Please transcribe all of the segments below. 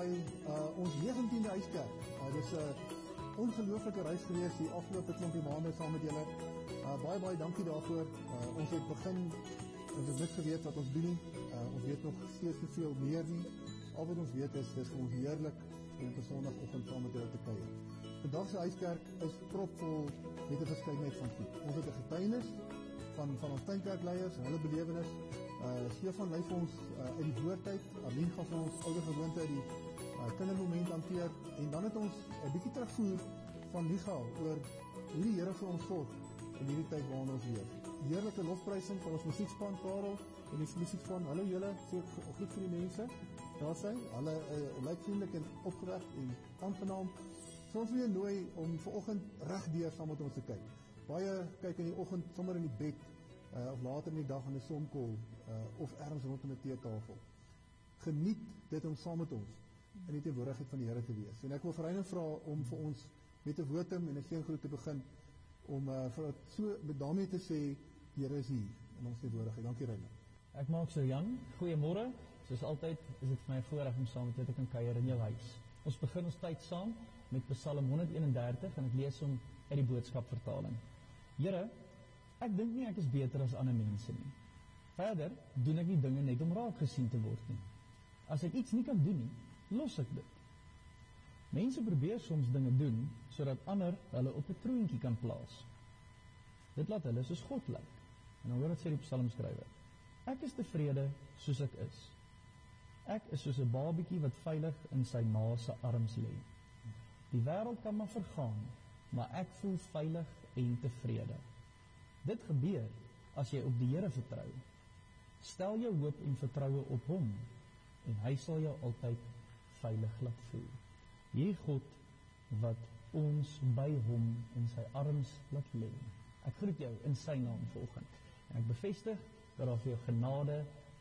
by uh, ons 19de huiskerk. Uh, dis 'n uh, ongelooflike reis gewees die afgelope klompie maande saam met julle. Uh, baie baie dankie daarvoor. Uh, ons het begin ons het net geweet wat ons doen. Uh, ons weet nog steeds nie veel meer nie. Al wat ons weet is dis ons heerlik om op 'n Sondagoggend saam met julle te kuier. Vandag se huiskerk is propvol met 'n verskeidenheid van goed. Ons het 'n getuienis van van ons tuinkerkleiers, hulle belewenis. Uh Stefan lei vir ons uh, in die woordtyd. Aline gaan vir ons ouer gewoonte die kindermoment hanteer en dan het ons 'n bietjie terugvoer van Michael oor hoe die Here vir ons sorg in hierdie tyd waarin ons leef. Heerlike lofprysing van ons musiekspan Karel en die musiekspan. Hallo julle, so goed vir die mense. Daar sê, hulle uh, lyk vriendelik en opgewek en aangenaam. Ons wil nooi om vanoggend regdeur saam met ons te kyk. Baie kyk in die oggend sommer in die bed uh, of later in die dag in 'n sonkel uh, of ergens rondom 'n teetafel. Geniet dit om saam met ons in die teenwoordigheid van die Here te wees. En ek wil vir Reine vra om vir ons met 'n wotum en 'n seëngroet te begin om uh, vir so met daarmee te sê Here is hier in ons teenwoordigheid. Dankie Reine. Ek maak so Jan, goeiemôre. Soos altyd is dit vir my voorreg om saam met julle te kan kuier in jou huis. Ons begin ons tyd saam met Psalm 131 en ek lees hom uit die boodskap vertaling. Here, ek dink nie ek is beter as ander mense nie. Verder doen ek nie dinge net om raak gesien te word nie. As ek iets nie kan doen nie, los ek dit. Mense probeer soms dinge doen sodat ander hulle op 'n troontjie kan plaas. Dit laat hulle soos God lyk. En dan hoor dit sê die psalmskrywer: Ek is tevrede soos ek is. Ek is soos 'n babatjie wat veilig in sy ma se arms lê. Die wêreld kan maar vergaan, maar ek voel veilig en tevrede. Dit gebeur as jy op die Here vertrou. Stel jou hoop en vertroue op hom en hy sal jou altyd veilig laat voel. Hierdie God wat ons by hom in sy arms laat lê. Ek groet jou in sy naam vanoggend en ek bevestig dat daar vir jou genade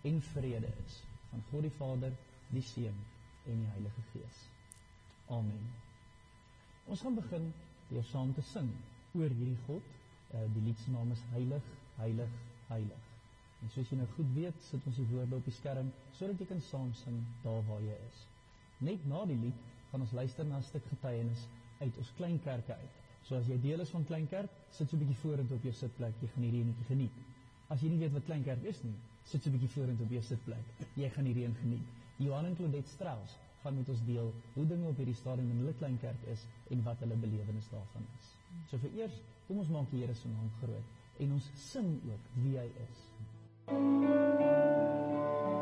en vrede is van God die Vader, die Seun en die Heilige Gees. Amen. Ons gaan begin deur saam te sing oor hierdie God. Uh, die lied se naam is Heilig, Heilig, Heilig. En soos jy nou goed weet, sit ons die woorde op die skerm sodat jy kan saam sing daar waar jy is. Net na die lied gaan ons luister na 'n stuk getuienis uit ons klein kerke uit. So as jy deel is van klein kerk, sit so 'n bietjie vorentoe op jou sitplek, jy gaan hierdie netjie geniet. As jy nie weet wat klein kerk is nie, sit so 'n bietjie vorentoe op jou sitplek. Jy gaan hierdie een geniet. Johan en Claudette Strauss gaan met ons deel hoe dinge op hierdie stadium in hulle klein kerk is en wat hulle belewenis daarvan is. So vir eers, kom ons maak die Here se naam groot en ons sing ook wie hy is. Heilige, heilige,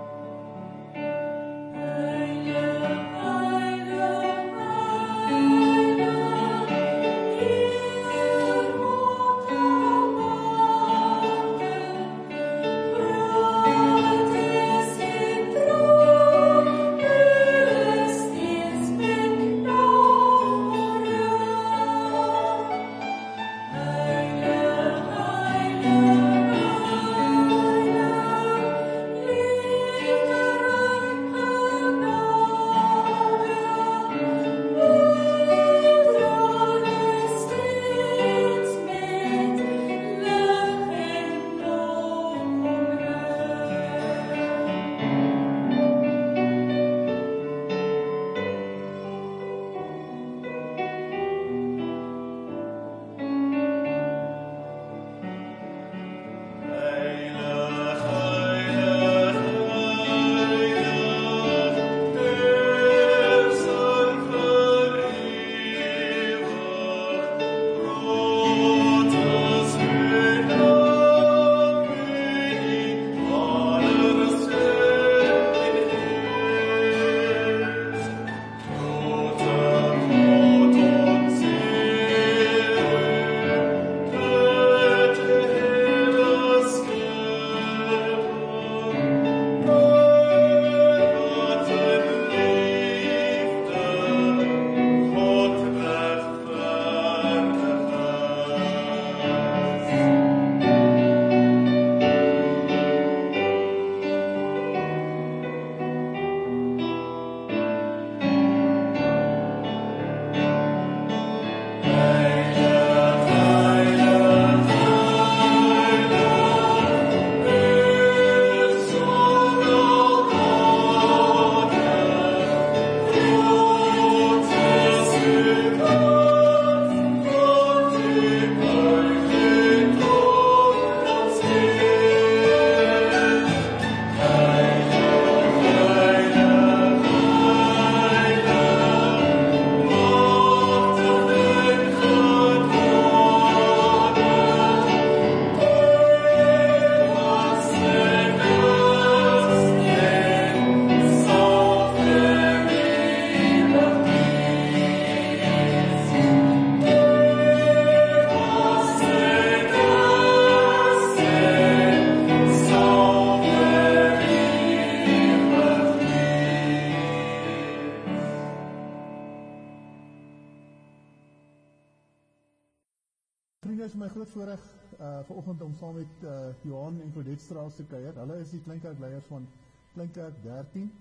voorreg uh vanoggend om saam met uh Johan en Claudette Strauss te kuier. Hulle is die kleinkerkleiers van Kleinkerk 13.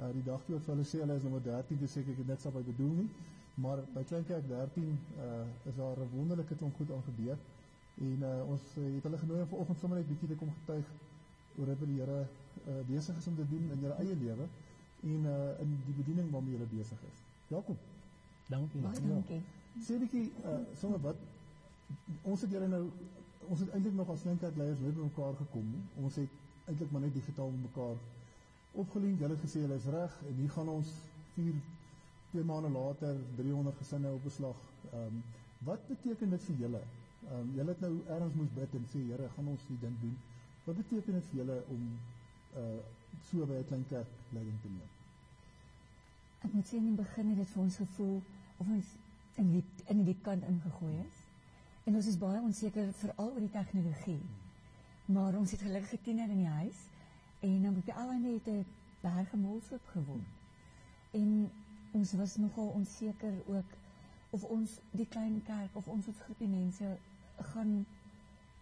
Uh die dag toe hulle sê hulle is nommer 13, dis seker ek het net so baie bedoel nie. Maar by Kleinkerk 13 uh is daar 'n wonderlike klomp goed aan gebeur. En uh ons het hulle genooi om vanoggend sommer net bietjie te kom getuig oor wat die Here uh besig is om te doen in julle eie lewe en uh in die bediening waarmee julle besig is. Jakob. Dankie. Baie dankie. Sê bietjie uh sommer wat ons het julle nou ons het eintlik nog as kleinkerkleiers nooit bymekaar gekom nie. Ons het eintlik maar net digitaal mekaar opgelien. Julle het gesê julle is reg en hier gaan ons vier twee maande later 300 gesinne op beslag. Ehm um, wat beteken dit vir julle? Ehm um, julle het nou ergens moes bid en sê Here, gaan ons die ding doen. Wat beteken dit vir julle om uh so by 'n klein kerk leiding te neem? Ek moet sê in die begin het dit vir ons gevoel of ons in die in die kant ingegooi is. En ons is baie onseker veral oor die tegnologie. Maar ons het gelukkig 'n tiener in die huis en dan op die ou einde het 'n bergemolsoop gewoon. En ons was nogal onseker ook of ons die klein kerk of ons groep mense gaan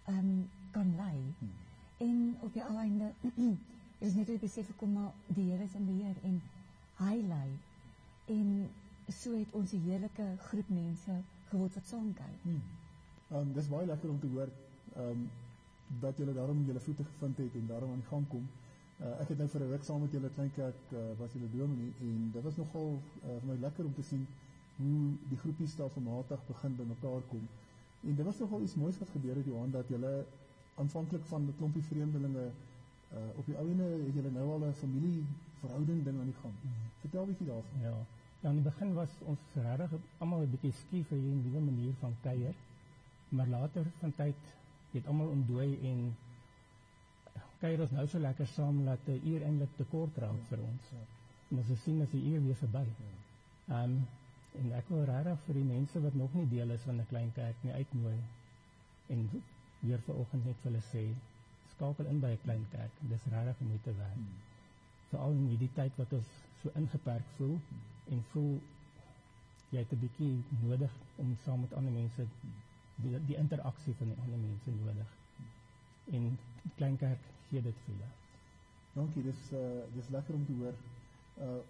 ehm um, kan lei. En op die ou einde is net die besef gekom maar die Here is in beheer en hy lei. En so het ons 'n heerlike groep mense geword wat saam kyk. Hmm. Ehm um, dis baie lekker om te hoor ehm um, dat julle daarom julle voete gevind het en daarom aan die gang kom. Uh, ek het nou vir 'n ruk saam met julle klein kerk uh, was julle dominee en dit was nogal uh, vir my lekker om te sien hoe die groepie stelselmatig begin bymekaar kom. En dit was nogal iets moois wat gebeur het Johan dat julle aanvanklik van 'n klompie vreemdelinge uh, op die ouene het julle nou al 'n familie verhouding ding aan die gang. Hmm. Vertel bietjie daarvan. Ja. Ja, in die begin was ons regtig almal 'n bietjie skief vir hierdie nuwe manier van kuier. Maar later van tyd het almal ontdooi en kuier ons nou so lekker saam dat 'n uur eintlik te kort raak vir ons. Ja. En ons sien as die uur weer verby. Ja. Ehm um, en ek wil regtig vir die mense wat nog nie deel is van 'n klein kerk nie uitnooi en weer vanoggend net vir hulle sê skakel in by 'n klein kerk. Dis regtig moeite werd. Hmm. Veral in hierdie tyd wat ons so ingeperk voel hmm. en voel jy het 'n bietjie nodig om saam met ander mense die, die interaksie van die ander mense nodig. En klein kerk gee dit vir jou. Dankie, dis uh dis lekker om te hoor. Uh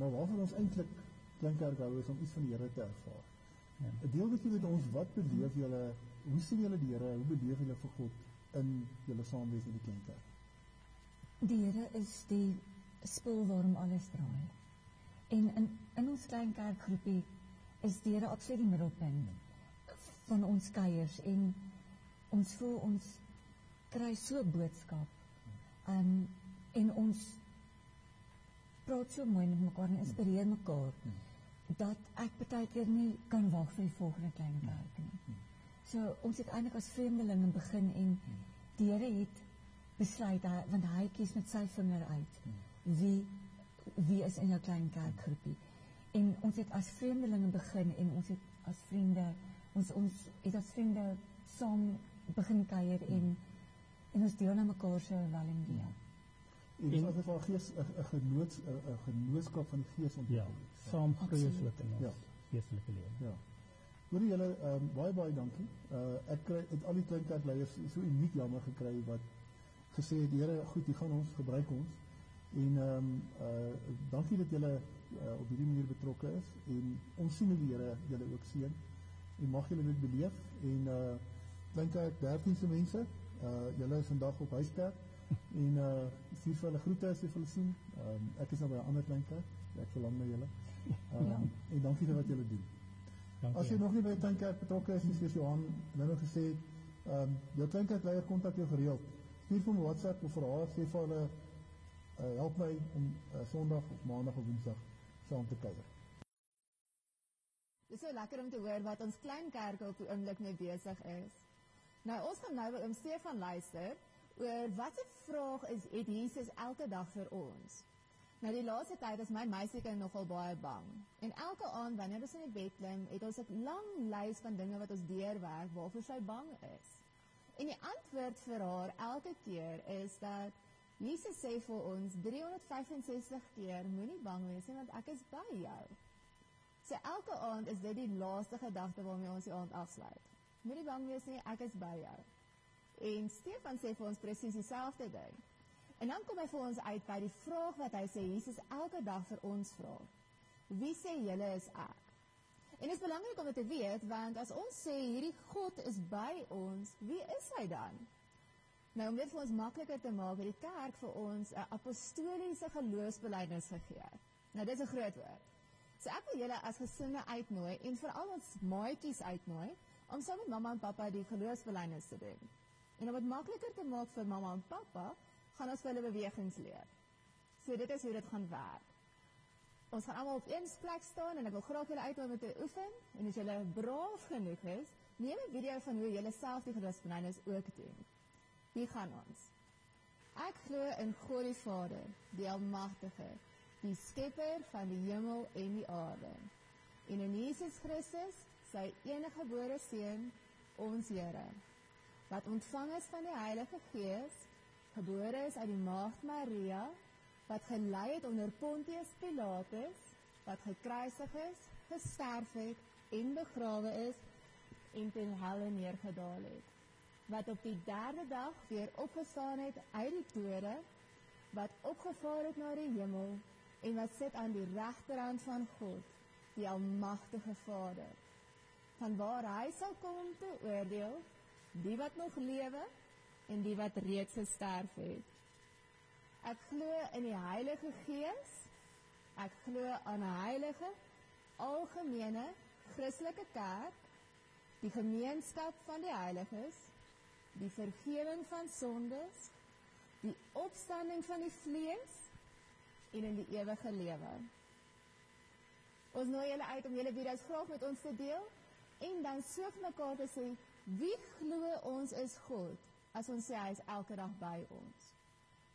maar waarvan ons eintlik klein kerk hou is om iets van die Here te ervaar. Ja. 'n Deel bietjie met ons wat beleef julle, hoe sien julle die Here, hoe beleef julle vir God in julle saamwees in die klein kerk? Die Here is die spul waarom alles draai. En in in ons klein kerkgroepie is die Here absoluut die middelpunt van ons kuiers en ons voel ons kry so boodskap. Um en ons praat so mooi met mekaar en inspireer mekaar dat ek baie keer nie kan wag vir die volgende klein kerk nie. So ons het eintlik as vreemdelinge begin en die Here het besluit hy, want hy kies met sy vinger uit wie wie is in jou klein kerkgroepie. En ons het as vreemdelinge begin en ons het as vriende ons ons het as vriende saam begin kuier en en ons deel na mekaar se wel en wee. En dit is wel gees 'n genoot 'n genootskap van die gees ontwikkel. Ja, saam ook in ons ja. geestelike lewe. Ja. Hoorie julle um, baie baie dankie. Uh ek kry het al die klein kerkleiers so uniek jammer gekry wat gesê het Here, goed, U gaan ons gebruik ons. En ehm um, uh dankie dat julle uh, op hierdie manier betrokke is en ons sien hoe die Here julle ook seën. En mag julle dit beleef en uh klein kerk 13 se mense Uh julle is vandag op huiskerk en uh stuur vir hulle groete as jy hulle sien. Um ek is nou by 'n ander klein kerk. Ek verlang na julle. Um ja. en dankie vir wat julle doen. Dankie. As jy nog nie by 'n klein kerk betrokke is, soos Johan nou nog gesê het, um jou klein kerk leier kontak jou gereeld. Stuur vir 'n WhatsApp of vir haar sê vir hulle uh help my om uh, Sondag of Maandag of Woensdag saam te kuier. Dis so lekker om te hoor wat ons klein kerke op die oomblik mee besig is. Nou ons gaan nou oom Stefan luister oor watter vraag is het Jesus elke dag vir ons. Nou die laaste tyd is my meisiekind nogal baie bang. En elke aand wanneer ons in die bed klim, het ons 'n lang lys van dinge wat ons deurwerk waarvoor sy bang is. En die antwoord vir haar elke keer is dat Jesus sê vir ons 365 keer moenie bang wees nie want ek is by jou. So elke aand is dit die laaste gedagte waarmee ons die aand afsluit. Moenie bang wees nie, ek is by jou. En Stefan sê vir ons presies dieselfde ding. En dan kom hy vir ons uit by die vraag wat hy sê Jesus elke dag vir ons vra. Wie sê julle is ek? En dit is belangrik om dit te weet want as ons sê hierdie God is by ons, wie is hy dan? Nou om dit vir ons makliker te maak, het die kerk vir ons 'n apostoliese geloofsbelijdenis gegee. Nou dis 'n groot woord. So ek wil julle as gesinne uitnooi en veral ons maatjies uitnooi om saam met mamma en pappa die geloofsbelijdenis te doen. En om dit makliker te maak vir mamma en pappa, gaan ons vir hulle bewegings leer. So dit is hoe dit gaan werk. Ons gaan almal op een plek staan en ek wil graag julle uitnooi om te oefen en as julle braaf genoeg is, neem 'n video van hoe julle self die geloofsbelijdenis ook doen. Hier gaan ons. Ek glo in God die Vader, die Almagtige, die skepper van die hemel en die aarde. En in Jesus Christus, sy enige gebore seun, ons Here, wat ontvang is van die Heilige Gees, gebore is uit die maagd Maria, wat gelei het onder Pontius Pilatus, wat gekruisig is, gesterf het en begrawe is en ten helle neergedaal het. Wat op die derde dag weer opgestaan het uit die dode, wat opgevaar het na die hemel en wat sit aan die regterhand van God, die almagtige Vader. Van waar hy sal kom om te oordeel die wat nog lewe en die wat reeds gesterf het. Ek glo in die Heilige Gees. Ek glo aan 'n heilige algemene Christelike kerk, die gemeenskap van die heiliges, die vergifnis van sondes, die opstanding van die vlees en in die ewige lewe. Ons nooi julle uit om julle video's graag met ons te deel en dan soek mekaar te sê wie glo ons is God as ons sê hy is elke dag by ons.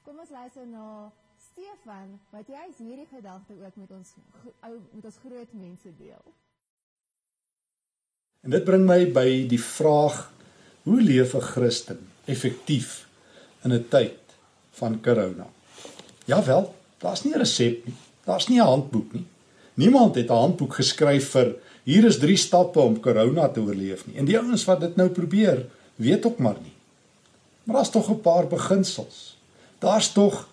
Kom ons luister na Stefan wat jy hierdie gedagte ook met ons ou met ons groot mense deel. En dit bring my by die vraag hoe leef 'n Christen effektief in 'n tyd van corona? Jawel, daar's nie 'n resep nie. Daar's nie 'n handboek nie. Niemand het 'n handboek geskryf vir hier is 3 stappe om corona te oorleef nie. En die ouens wat dit nou probeer, weet ook maar nie. Maar daar's tog 'n paar beginsels. Daar's tog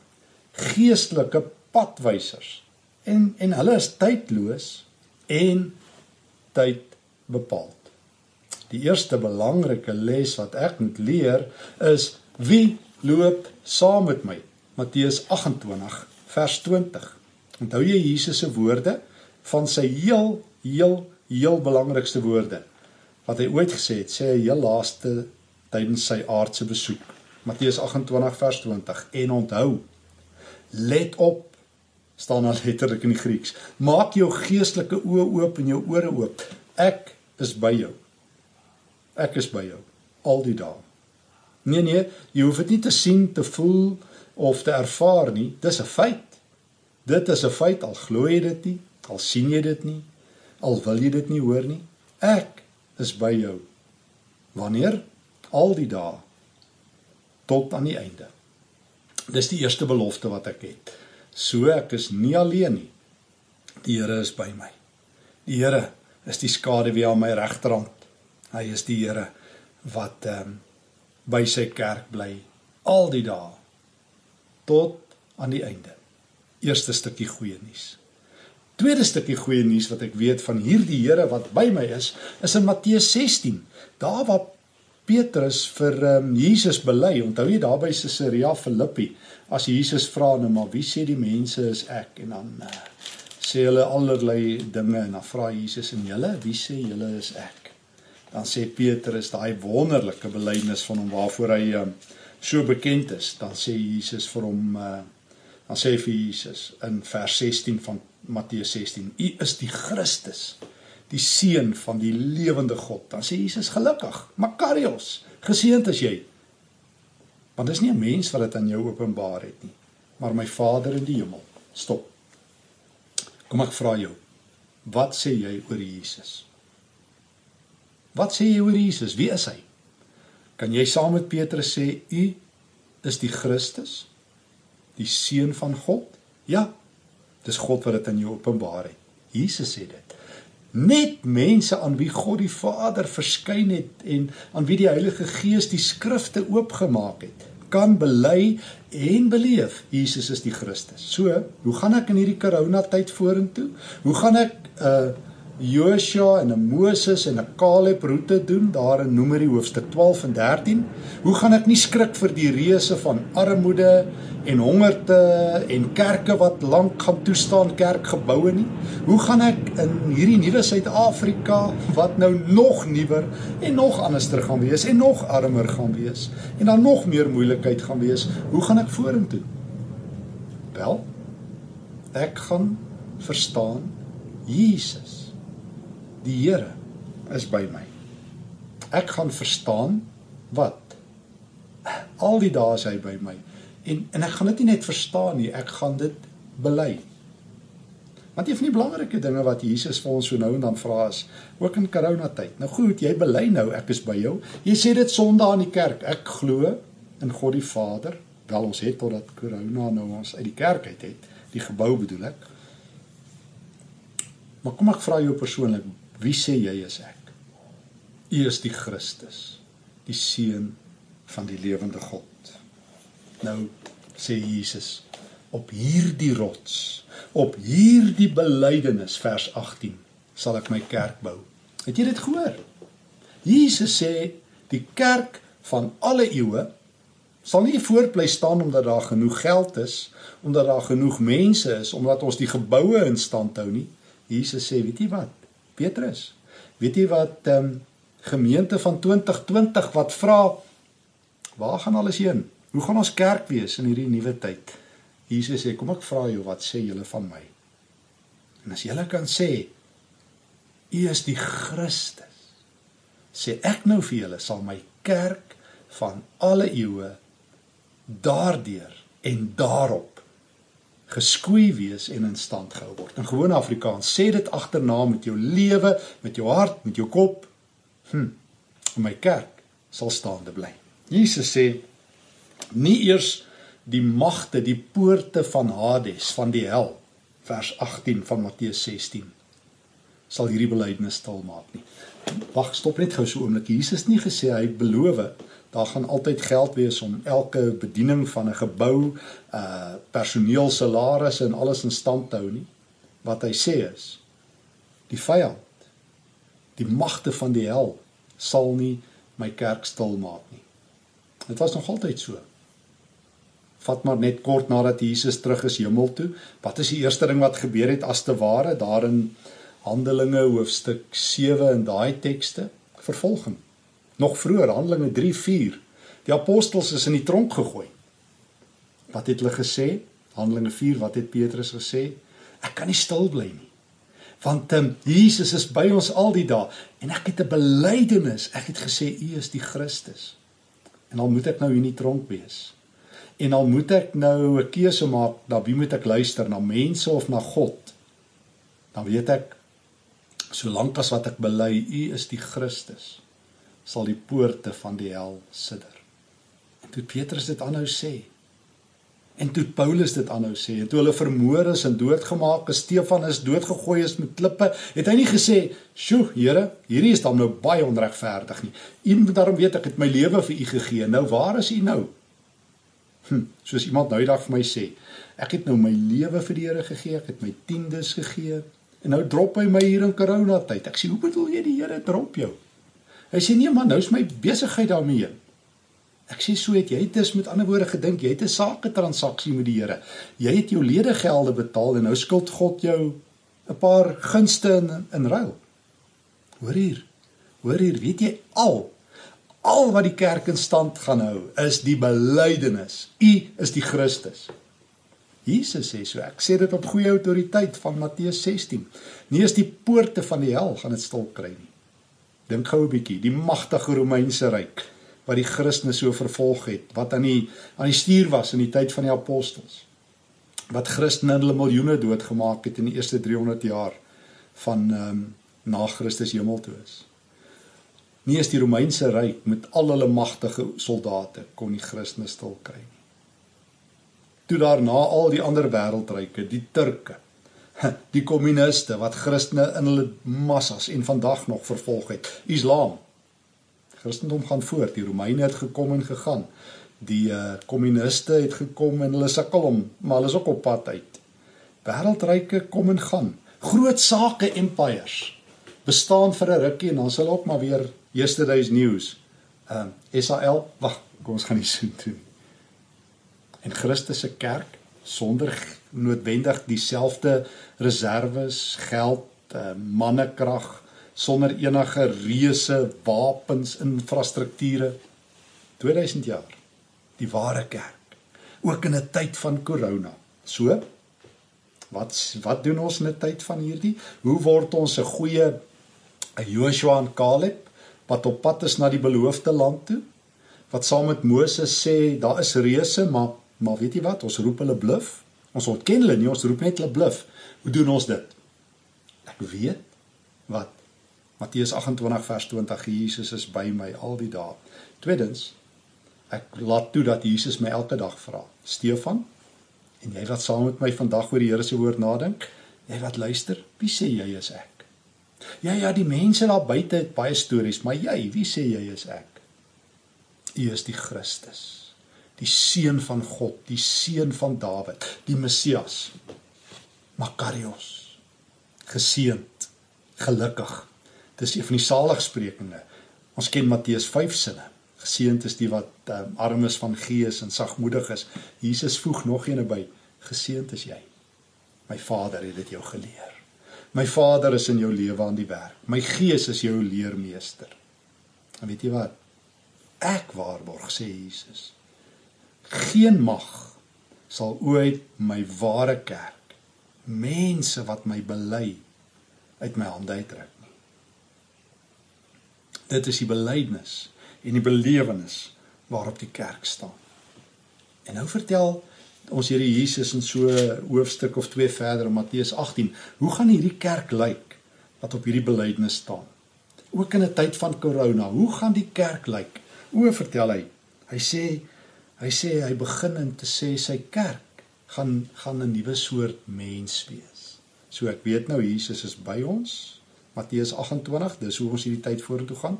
geestelike padwysers. En en hulle is tydloos en tyd bepaal. Die eerste belangrike les wat ek moet leer is wie loop saam met my? Matteus 28 vers 20. Onthou jy Jesus se woorde van sy heel heel heel belangrikste woorde wat hy ooit gesê het, sê hy heel laaste tydens sy aardse besoek. Matteus 28 vers 20. En onthou, let op staan daar letterlik in die Grieks. Maak jou geestelike oë oop en jou ore oop. Ek is by jou. Ek is by jou al die dae. Nee nee, jy hoef dit nie te sien, te voel of te ervaar nie. Dis 'n feit. Dit is 'n feit al glo jy dit nie, al sien jy dit nie, al wil jy dit nie hoor nie. Ek is by jou. Wanneer? Al die dae tot aan die einde. Dis die eerste belofte wat ek het. So ek is nie alleen nie. Die Here is by my. Die Here is die skaduwee aan my regterhand. Hy is die Here wat ehm um, by sy kerk bly al die dae tot aan die einde. Eerste stukkie goeie nuus. Tweede stukkie goeie nuus wat ek weet van hierdie Here wat by my is, is in Matteus 16. Daar waar Petrus vir um, Jesus bely. Onthou jy daar by Caesarea Philippi as Jesus vra nou maar wie sê die mense is ek en dan uh, sê hulle allerlei dinge en dan vra Jesus en julle wie sê julle is ek? Dan sê Petrus daai wonderlike belydenis van hom waarvoor hy um, so bekend is. Dan sê Jesus vir hom uh, dan sê vir Jesus in vers 16 van Matteus 16: U is die Christus die seun van die lewende God. Dan sê Jesus gelukkig, Makarios, geseënd is jy. Want dis nie 'n mens wat dit aan jou openbaar het nie, maar my Vader in die hemel. Stop. Kom ek vra jou, wat sê jy oor Jesus? Wat sê jy oor Jesus? Wie is hy? Kan jy saam met Petrus sê u is die Christus, die seun van God? Ja. Dis God wat dit aan jou openbaar het. Jesus sê dit. Net mense aan wie God die Vader verskyn het en aan wie die Heilige Gees die skrifte oopgemaak het, kan bely en beleef Jesus is die Christus. So, hoe gaan ek in hierdie corona tyd vorentoe? Hoe gaan ek uh, Joshua en 'n Moses en 'n Caleb roete doen daar in Numeri hoofstuk 12 en 13. Hoe gaan ek nie skrik vir die reëse van armoede en hongerte en kerke wat lank gaan toestaan kerkgeboue nie? Hoe gaan ek in hierdie nuwe Suid-Afrika wat nou nog nuwer en nog anderster gaan wees en nog armer gaan wees en dan nog meer moeilikheid gaan wees? Hoe gaan ek vorentoe? Wel, ek gaan verstaan Jesus die Here is by my. Ek gaan verstaan wat al die dae is hy by my. En en ek gaan dit nie net verstaan nie, ek gaan dit bely. Want een van die belangrike dinge wat Jesus vir ons so nou en dan vra is, ook in corona tyd. Nou goed, jy bely nou ek is by jou. Jy sê dit Sondag in die kerk. Ek glo in God die Vader. Wel ons het totdat corona nou ons uit die kerk uit het, die gebou bedoel ek. Maar kom ek vra jou persoonlik, Wie sê jy is ek? U is die Christus, die seun van die lewende God. Nou sê Jesus op hierdie rots, op hierdie belydenis vers 18 sal ek my kerk bou. Het jy dit gehoor? Jesus sê die kerk van alle eeue sal nie voortbly staan omdat daar genoeg geld is, omdat daar genoeg mense is, omdat ons die geboue in stand hou nie. Jesus sê, weet jy wat? Petrus. Weet jy wat ehm um, gemeente van 2020 wat vra waar gaan alles heen? Hoe gaan ons kerk wees in hierdie nuwe tyd? Jesus sê kom ek vra jou wat sê julle van my? En as julle kan sê U is die Christus. Sê ek nou vir julle sal my kerk van alle eeue daardeur en daarop geskoei wees en in stand gehou word. In gewone Afrikaans sê dit agterna met jou lewe, met jou hart, met jou kop. Hm. My kerk sal staande bly. Jesus sê nie eers die magte, die poorte van Hades, van die hel, vers 18 van Matteus 16 sal hierdie belydenis stilmaak nie. Wag, stop net gou so 'n oomblik. Jesus nie gesê hy het beloof daar gaan altyd geld wees om elke bediening van 'n gebou, uh personeel salarisse en alles in stand te hou nie. Wat hy sê is die vyand, die magte van die hel sal nie my kerk stil maak nie. Dit was nog altyd so. Vat maar net kort nadat Jesus terug is hemel toe, wat is die eerste ding wat gebeur het as te ware daarin Handelinge hoofstuk 7 in daai tekste? Vervolging nog vroeër Handelinge 3:4. Die apostels is in die tronk gegooi. Wat het hulle gesê? Handelinge 4, wat het Petrus gesê? Ek kan nie stil bly nie. Want um, Jesus is by ons al die dae en ek het 'n belydenis. Ek het gesê U is die Christus. En al moet ek nou in die tronk wees. En al moet ek nou 'n keuse maak, na wie moet ek luister, na mense of na God? Dan weet ek solank as wat ek bely U is die Christus sal die poorte van die hel sidder. En toe Petrus dit aanhou sê. En toe Paulus dit aanhou sê, en toe hulle vermoor is en doodgemaak is, Stefan is doodgegooi is met klippe, het hy nie gesê, "Sjoe, Here, hierdie is dan nou baie onregverdig nie. U moet daarom weet ek het my lewe vir u gegee. Nou waar is u nou?" Hm, soos iemand nou eendag vir my sê, "Ek het nou my lewe vir die Here gegee, ek het my tiendes gegee." En nou drop hy my hier in corona tyd. Ek sê, "Hoe bedoel jy die Here drop jou?" Hy sê nee man, nou is my besigheid daarmee. Ek sê so het jy dus met ander woorde gedink jy het 'n sake transaksie met die Here. Jy het jou ledegelde betaal en nou skuld God jou 'n paar gunste in in ruil. Hoor hier. Hoor hier, weet jy al al wat die kerk in stand gaan hou is die belydenis. U is die Christus. Jesus sê so. Ek sê dit op goeie autoriteit van Matteus 16. Nie is die poorte van die hel gaan dit stil kry nie. Dink gou 'n bietjie, die magtige Romeinse ryk wat die Christene so vervolg het, wat aan die aan die stuur was in die tyd van die apostels. Wat Christene hulle miljoene doodgemaak het in die eerste 300 jaar van ehm um, na Christus hemel toe is. Nie is die Romeinse ryk met al hulle magtige soldate kon die Christene stil kry nie. Toe daarna al die ander wêreldryke, die Turke, Die kommuniste wat Christene in hulle massas en vandag nog vervolg het. Islam. Christendom gaan voort. Die Romeine het gekom en gegaan. Die uh kommuniste het gekom en hulle sukkel om, maar hulle is ook op pad uit. Wêreldryke kom en gaan. Groot sake empires bestaan vir 'n rukkie en dan sal ook maar weer yesterday's news. Ehm uh, SAL, wag, kom ons gaan nie so doen. En Christus se kerk sonder noodwendig dieselfde reserves, geld, uh, mannekrag, sonder enige reuse wapens, infrastrukture 2000 jaar. Die ware kerk. Ook in 'n tyd van corona. So wat wat doen ons in 'n tyd van hierdie? Hoe word ons 'n goeie 'n Joshua en Caleb wat op pad is na die beloofde land toe? Wat saam met Moses sê daar is reuse, maar maar weet jy wat? Ons roep hulle bluf. Ons ontken hulle nie, ons roep net hulle bluf. Hoe doen ons dit? Ek weet wat Matteus 28 vers 20 Jesus is by my al die dae. Tweedens ek laat toe dat Jesus my elke dag vra. Stefan, en jy wat saam met my vandag oor die Here se woord nadink, jy wat luister, wie sê jy is ek? Ja ja, die mense daar buite het baie stories, maar jy, wie sê jy is ek? U is die Christus, die seun van God, die seun van Dawid, die Messias. Makarios. Geseend, gelukkig Dis een van die saligsprekende. Ons ken Matteus 5 sinne. Geseënd is die wat um, arm is van gees en sagmoedig is. Jesus voeg nog een by. Geseënd is jy. My Vader het dit jou geleer. My Vader is in jou lewe aan die werk. My Gees is jou leermeester. En weet jy wat? Ek waarborg sê Jesus. Geen mag sal ooit my ware kerk mense wat my bely uit my hande uitruk Dit is die belydenis en die belewenis waarop die kerk staan. En nou vertel ons Here Jesus in so hoofstuk of 2 verder in Matteus 18, hoe gaan hierdie kerk lyk wat op hierdie belydenis staan? Ook in 'n tyd van corona, hoe gaan die kerk lyk? O, vertel hy. Hy sê hy sê hy begin in te sê sy kerk gaan gaan 'n nuwe soort mens wees. So ek weet nou Jesus is by ons Matteus 28, dis hoe ons hierdie tyd vorentoe gaan.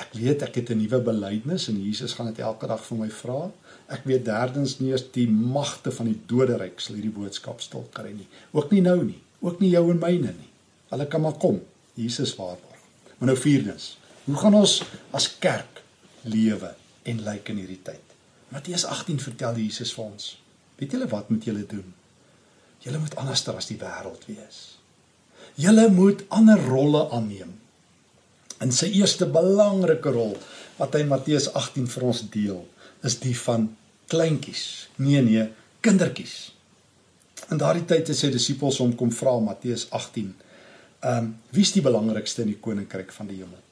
Ek weet ek het 'n nuwe belydenis en Jesus gaan dit elke dag vir my vra. Ek weet derdens nie eens die magte van die doderyk sal hierdie boodskap stil kry nie. Ook nie nou nie, ook nie jou en myne nie. Hulle kan maar kom. Jesus waarborg. Maar nou vierdens, hoe gaan ons as kerk lewe en lyk in hierdie tyd? Matteus 18 vertel Jesus vir ons. Weet julle wat moet julle doen? Julle moet anderster as die wêreld wees. Julle moet ander rolle aanneem. In sy eerste belangrike rol wat hy Matteus 18 vir ons deel, is die van kleintjies. Nee nee, kindertjies. In daardie tyd het sy disippels hom kom vra Matteus 18. Ehm um, wie is die belangrikste in die koninkryk van die hemel?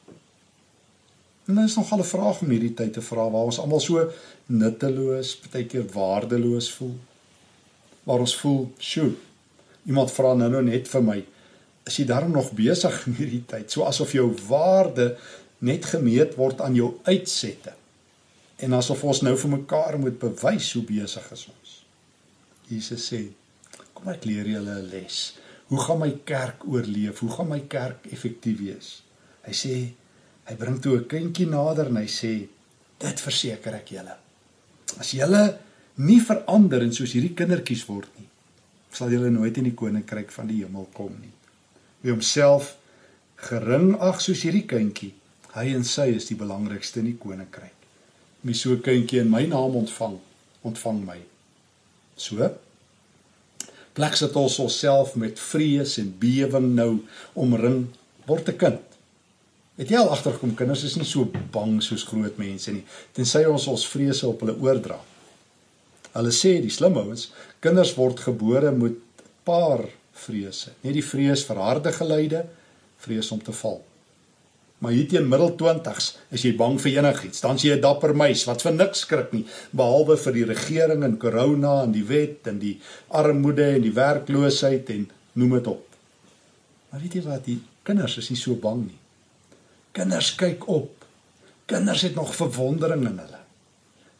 En dit is nogal 'n vraag om hierdie tyd te vra waar ons almal so nutteloos, baie keer waardeloos voel. Waar ons voel, "Sjoe, iemand vra nou nou net vir my, is jy daarom nog besig in hierdie tyd, so asof jou waarde net gemeet word aan jou uitsette. En asof ons nou vir mekaar moet bewys hoe besig ons. Jesus sê, kom ek leer julle 'n les. Hoe gaan my kerk oorleef? Hoe gaan my kerk effektief wees? Hy sê, hy bring toe 'n kindjie nader en hy sê, dit verseker ek julle. As julle nie verander en soos hierdie kindertjies word nie, sal julle nooit in die koninkryk van die hemel kom nie wie homself gering ag soos hierdie kindjie. Hy en sy is die belangrikste in die koninkryk. Wie so 'n kindjie in my naam ontvang, ontvang my. So plek sit ons onsself met vrees en bewering nou omring word 'n kind. Het jy al agtergekom kinders is nie so bang soos groot mense nie, tensy ons ons vrese op hulle oordra. Hulle sê die slim ouens, kinders word gebore met paar vrese. Net die vrees vir harde geleide, vrees om te val. Maar hier teen middel 20s is jy bang vir enigiets. Dan jy 'n dapper meis wat vir niks skrik nie, behalwe vir die regering en corona en die wet en die armoede en die werkloosheid en noem dit op. Maar weet jy wat, die kinders is nie so bang nie. Kinders kyk op. Kinders het nog verwondering in hulle.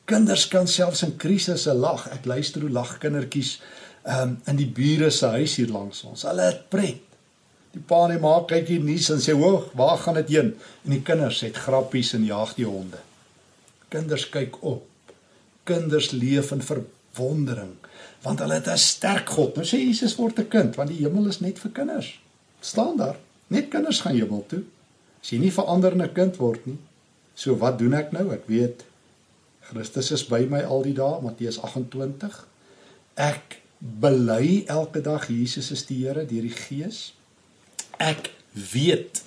Kinders kan selfs in krisisse lag. Ek luister hoe lag kindertjies um, in die bure se huis hier langs ons. Hulle het pret. Die pa en die ma kyk hier nuus en sê, "Hoog, waar gaan dit heen?" En die kinders het grappies en jaag die honde. Kinders kyk op. Kinders leef in verwondering want hulle het 'n sterk God. Nou sê Jesus word 'n kind want die hemel is net vir kinders. staan daar. Net kinders gaan hemel toe. As jy nie verander in 'n kind word nie. So wat doen ek nou? Ek weet Christus is by my al die dae, Matteus 28. Ek bely elke dag Jesus is die Here deur die Gees. Ek weet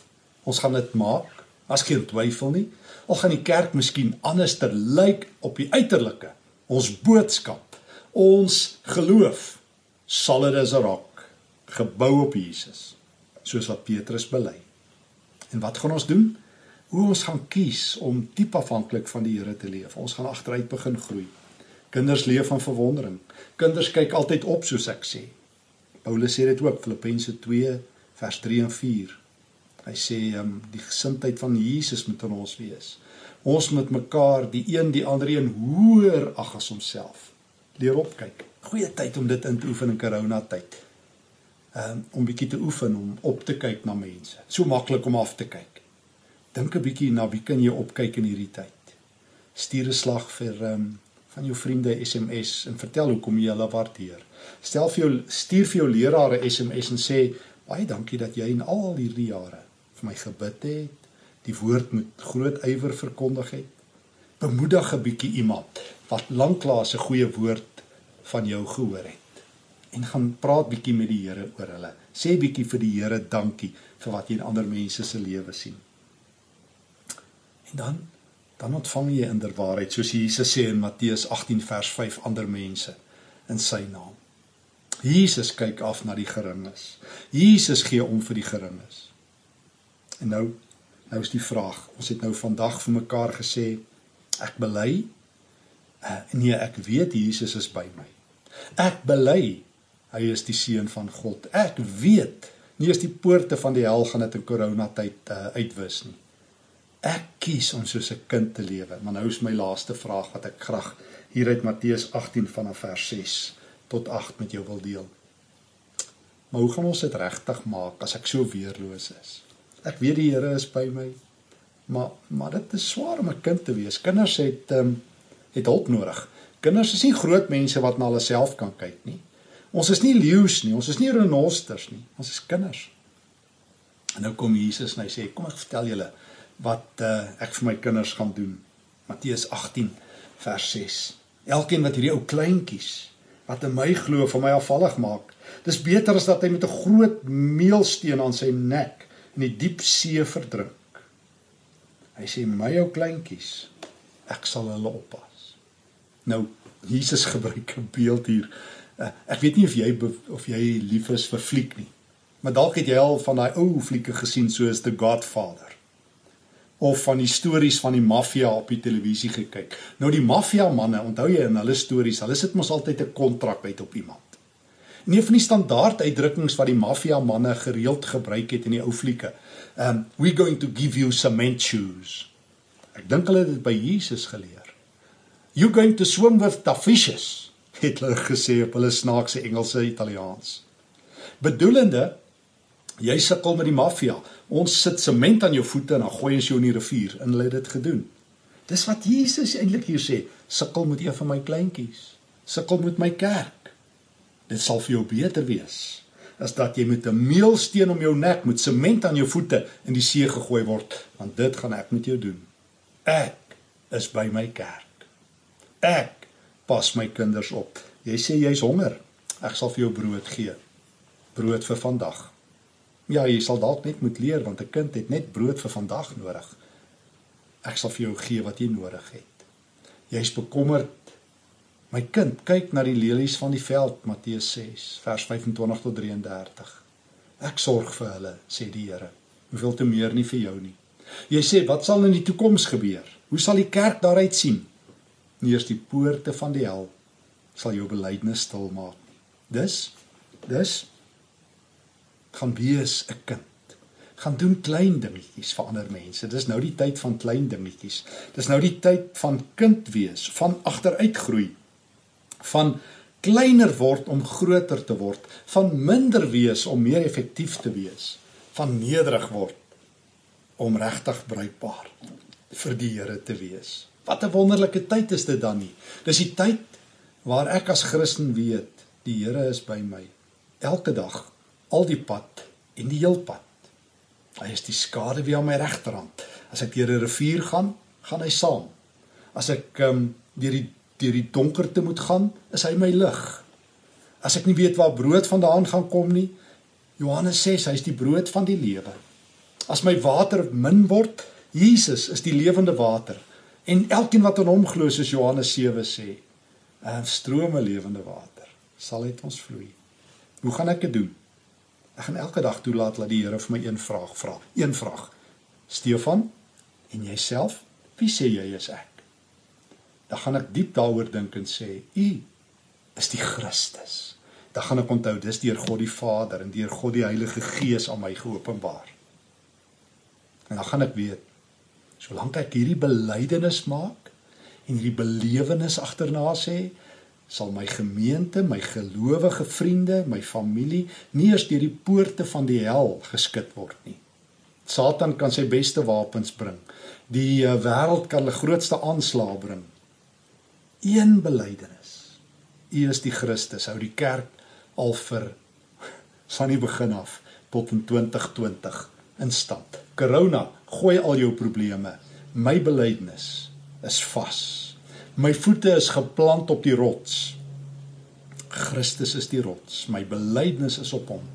ons gaan dit maak. As geen twyfel nie. Al gaan die kerk miskien anders ter lyk op die uiterlike. Ons boodskap, ons geloof sal dit as 'n rok gebou op Jesus, soos wat Petrus bely. En wat gaan ons doen? Hoe ons gaan kies om diep afhanklik van die Here te leef. Ons gaan agteruit begin groei. Kinders leef van verwondering. Kinders kyk altyd op soos ek sê. Paulus sê dit ook Filippense 2 vers 3 en 4. Hy sê um, die gesindheid van Jesus moet in ons wees. Ons moet mekaar die een die ander een hoër ag as homself. Leer opkyk. Goeie tyd om dit in te oefen in corona tyd. Um, om bietjie te oefen om op te kyk na mense. So maklik om af te kyk. Dink 'n bietjie na wie kan jy opkyk in hierdie tyd. Stuur 'n slag vir um, van jou vriende SMS en vertel hoekom jy hulle waardeer. Stel vir jou stuur vir jou leraar 'n SMS en sê baie dankie dat jy in al hierdie jare vir my gebid het, die woord met groot ywer verkondig het. Bemoedig 'n bietjie iemand wat lanklaas 'n goeie woord van jou gehoor het. En gaan praat bietjie met die Here oor hulle. Sê bietjie vir die Here dankie vir wat jy in ander mense se lewe sien. En dan dan ontvang jy inderwaarheid soos Jesus sê in Matteus 18 vers 5 ander mense in sy naam. Jesus kyk af na die geringes. Jesus gee om vir die geringes. En nou nou is die vraag, ons het nou vandag vir mekaar gesê ek bely uh, nee, ek weet Jesus is by my. Ek bely hy is die seun van God. Ek weet nie is die poorte van die hel gaan dit in koronatyd uh, uitwis nie. Ek kies om soos 'n kind te lewe. Maar nou is my laaste vraag wat ek graag hier uit Matteus 18 vanaf vers 6 tot 8 met jou wil deel. Maar hoe gaan ons dit regtig maak as ek so weerloos is? Ek weet die Here is by my. Maar maar dit is swaar om 'n kind te wees. Kinders het ehm um, het hulp nodig. Kinders is nie groot mense wat na hulle self kan kyk nie. Ons is nie leeu's nie, ons is nie renosters nie. Ons is kinders. En nou kom Jesus en hy sê, "Kom ek vertel julle wat uh, ek vir my kinders gaan doen." Matteus 18 vers 6. Elkeen wat hierdie ou kleintjies wat in my glo van my afvallig maak. Dis beter as dat hy met 'n groot meelsteen aan sy nek in die diep see verdrink. Hy sê my ou kleintjies, ek sal hulle oppas. Nou Jesus gebruik 'n beeld hier. Eh, ek weet nie of jy of jy lief is vir fliek nie. Maar dalk het jy al van daai ou flieke gesien soos The Godfather of van die stories van die maffia op die televisie gekyk. Nou die maffia manne, onthou jy in hulle stories, hulle sit mos altyd 'n kontrak uit op iemand. En een van die standaard uitdrukkings wat die maffia manne gereeld gebruik het in die ou flieke, um we going to give you cement shoes. Ek dink hulle het dit by Jesus geleer. You going to swim with the fishes, het hulle gesê op hulle snaakse Engelse Italiaans. Bedoelende jy sukkel met die maffia. Ons sit sement aan jou voete en dan gooi ons jou in die rivier en hulle het dit gedoen. Dis wat Jesus eintlik hier sê, sukkel met een van my kleintjies. Sukkel met my kerk. Dit sal vir jou beter wees as dat jy met 'n meelsteen om jou nek met sement aan jou voete in die see gegooi word, want dit gaan ek met jou doen. Ek is by my kerk. Ek pas my kinders op. Jy sê jy's honger. Ek sal vir jou brood gee. Brood vir vandag. Ja, jy sal dalk net moet leer want 'n kind het net brood vir vandag nodig. Ek sal vir jou gee wat jy nodig het. Jy's bekommerd. My kind, kyk na die lelies van die veld, Matteus 6 vers 25 tot 33. Ek sorg vir hulle, sê die Here. Hoeveel te meer nie vir jou nie. Jy sê, wat sal in die toekoms gebeur? Hoe sal die kerk daaruit sien? Nie eers die poorte van die hel sal jou belydenis stil maak nie. Dis dis gaan wees 'n kind. Gaan doen klein dingetjies vir ander mense. Dis nou die tyd van klein dingetjies. Dis nou die tyd van kind wees, van agteruitgroei, van Kleiner word om groter te word, van minder wees om meer effektief te wees, van nederig word om regtig bruikbaar vir die Here te wees. Wat 'n wonderlike tyd is dit dan nie. Dis die tyd waar ek as Christen weet, die Here is by my elke dag, al die pad en die heel pad. Hy is die skade wie aan my regterhand. As ek deur 'n rivier gaan, gaan hy saam. As ek um, deur die deur die donkerte moet gaan, is hy my lig. As ek nie weet waar brood vandaan gaan kom nie, Johannes sê hy is die brood van die lewe. As my water min word, Jesus is die lewende water. En elkeen wat aan hom glo, soos Johannes 7 sê, 'n strome lewende water sal uit ons vloei. Hoe gaan ek dit doen? Ek gaan elke dag toelaat dat die Here vir my een vraag vra. Een vraag. Stefan, en jouself, wie sê jy is ek? Dan gaan ek diep daaroor dink en sê, U is die Christus. Dan gaan ek onthou dis deur God die Vader en deur God die Heilige Gees aan my geopenbaar. En dan gaan ek weet, solank ek hierdie belydenis maak en hierdie belewenis agterna sê, sal my gemeente, my gelowige vriende, my familie nie eers deur die poorte van die hel geskit word nie. Satan kan sy beste wapens bring. Die uh, wêreld kan die grootste aanslae bring. Een belydenis. U is die Christus. Hou die kerk al vir van die begin af tot in 2020 in stand. Corona, gooi al jou probleme. My belydenis is vas. My voete is geplant op die rots. Christus is die rots. My belydenis is op hom.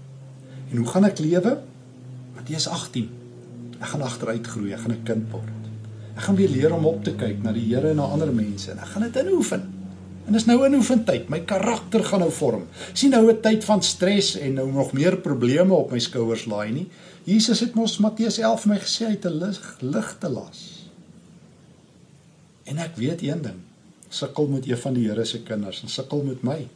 En hoe gaan ek lewe? Matteus 18. Ek gaan agteruit groei, ek gaan 'n kind word. Ek gaan weer leer om op te kyk na die Here en na ander mense en ek gaan dit inoefen. En dis nou 'n oefentyd. My karakter gaan nou vorm. Sien nou 'n tyd van stres en nou nog meer probleme op my skouers laai nie. Jesus het mos Matteus 11 vir my gesê hy te lig lig te las. En ek weet een ding. Sukkel met een van die Here se kinders en sukkel met my.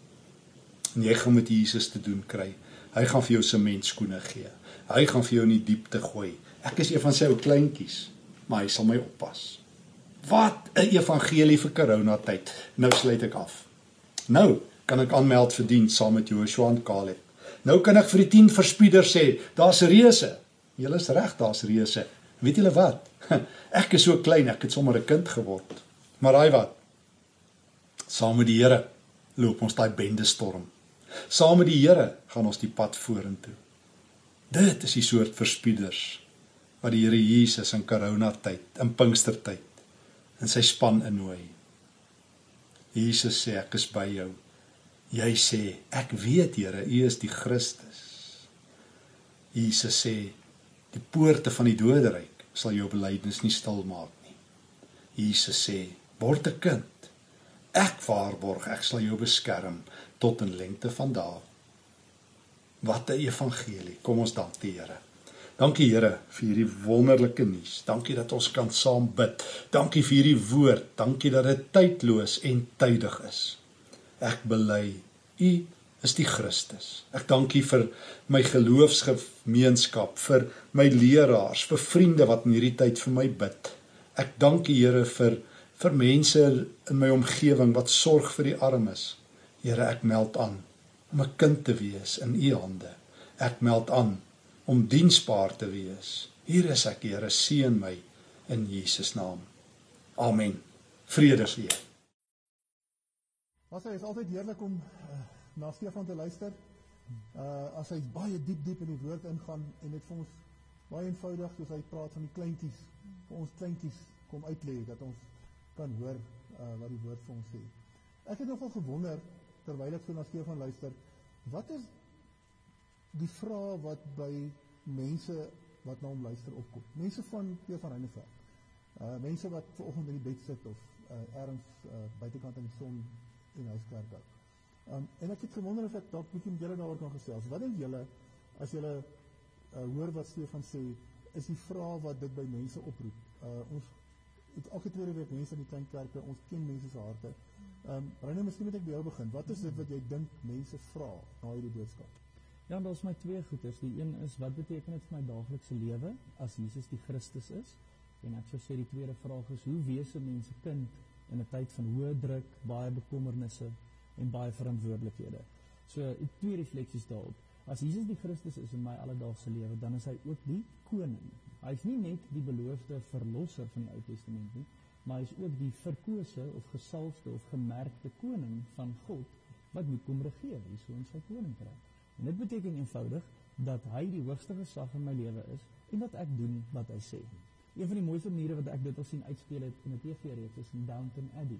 En jy gaan met Jesus te doen kry. Hy gaan vir jou sementskoene gee. Hy gaan vir jou in die diepte gooi. Ek is een van sy ou kleintjies, maar hy sal my oppas. Wat 'n evangelie vir corona tyd. Nou sluit ek af. Nou kan ek aanmeld vir diens saam met Joshua en Caleb. Nou kan ek vir die 10 verspieders sê, daar's reuse. Julle is reg, daar's reuse. Weet julle wat? Ek is so klein, ek het sommer 'n kind geword. Maar raai wat? Saam met die Here loop ons daai bende storm. Saam met die Here gaan ons die pad vorentoe. Dit is die soort verspieders wat die Here Jesus in corona tyd, in Pinkstertyd in sy span innooi. Jesus sê ek is by jou. Jy sê ek weet Here, U is die Christus. Jesus sê die poorte van die doderyk sal jou belydenis nie stil maak nie. Jesus sê word 'n kind. Ek waarborg ek sal jou beskerm tot in lengte van dae. Wat 'n evangelie. Kom ons dank die Here. Dankie Here vir hierdie wonderlike nuus. Dankie dat ons kan saam bid. Dankie vir hierdie woord. Dankie dat dit tydloos en tydig is. Ek bely U is die Christus. Ek dankie vir my geloofsgemeenskap, vir my leraars, vir vriende wat in hierdie tyd vir my bid. Ek dankie Here vir vir mense in my omgewing wat sorg vir die armes. Here, ek meld aan om 'n kind te wees in U hande. Ek meld aan om diensbaar te wees. Hier is ek, Here, seën my in Jesus naam. Amen. Vrede vir julle. Was hy is altyd heerlik om uh, na Stefan te luister. Uh as hy baie diep diep in die woord ingaan en dit vir ons baie eenvoudig soos hy praat van die kleintjies, vir ons kleintjies kom uitlê dat ons kan hoor uh wat die woord vir ons sê. Ek het nogal gewonder terwyl ek so na Stefan luister, wat is die vrae wat by mense wat na hom luister opkom. Mense van Pier van Reineveld. Uh mense wat ver oggend in die bed sit of uh ergens uh buitekant in die son en huiskerk hou. Um en ek het gewonder of ek dalk bietjie met julle daaroor kan gesels. Wat dink julle as julle uh hoor wat Stefan sê, is die vrae wat dit by mense oproep. Uh ons het elke tweede week mense in die klein kerke, ons ken mense se harte. Um Reine, miskien moet ek by jou begin. Wat is dit wat jy dink mense vra na hierdie boodskap? Ja, daar's my twee goeders. Die een is wat beteken dit vir my daaglikse lewe as Jesus die Christus is? En ek sou sê die tweede vraag is hoe wees 'n mens 'n kind in 'n tyd van hoë druk, baie bekommernisse en baie verantwoordelikhede. So twee refleksies daarop. As Jesus die Christus is in my alledaagse lewe, dan is hy ook die koning. Hy is nie net die beloofde verlosser van die Ou Testament nie, maar hy is ook die verkose of gesalfde of gemerkte koning van God wat moet kom regeer hier so in sy koninkryk. En dit beteken eenvoudig dat hy die hoogste gesag in my lewe is en dat ek doen wat hy sê. Een van die mooiste maniere wat ek dit al sien uitspeel het in 'n TV-reeks is in Downton Abbey,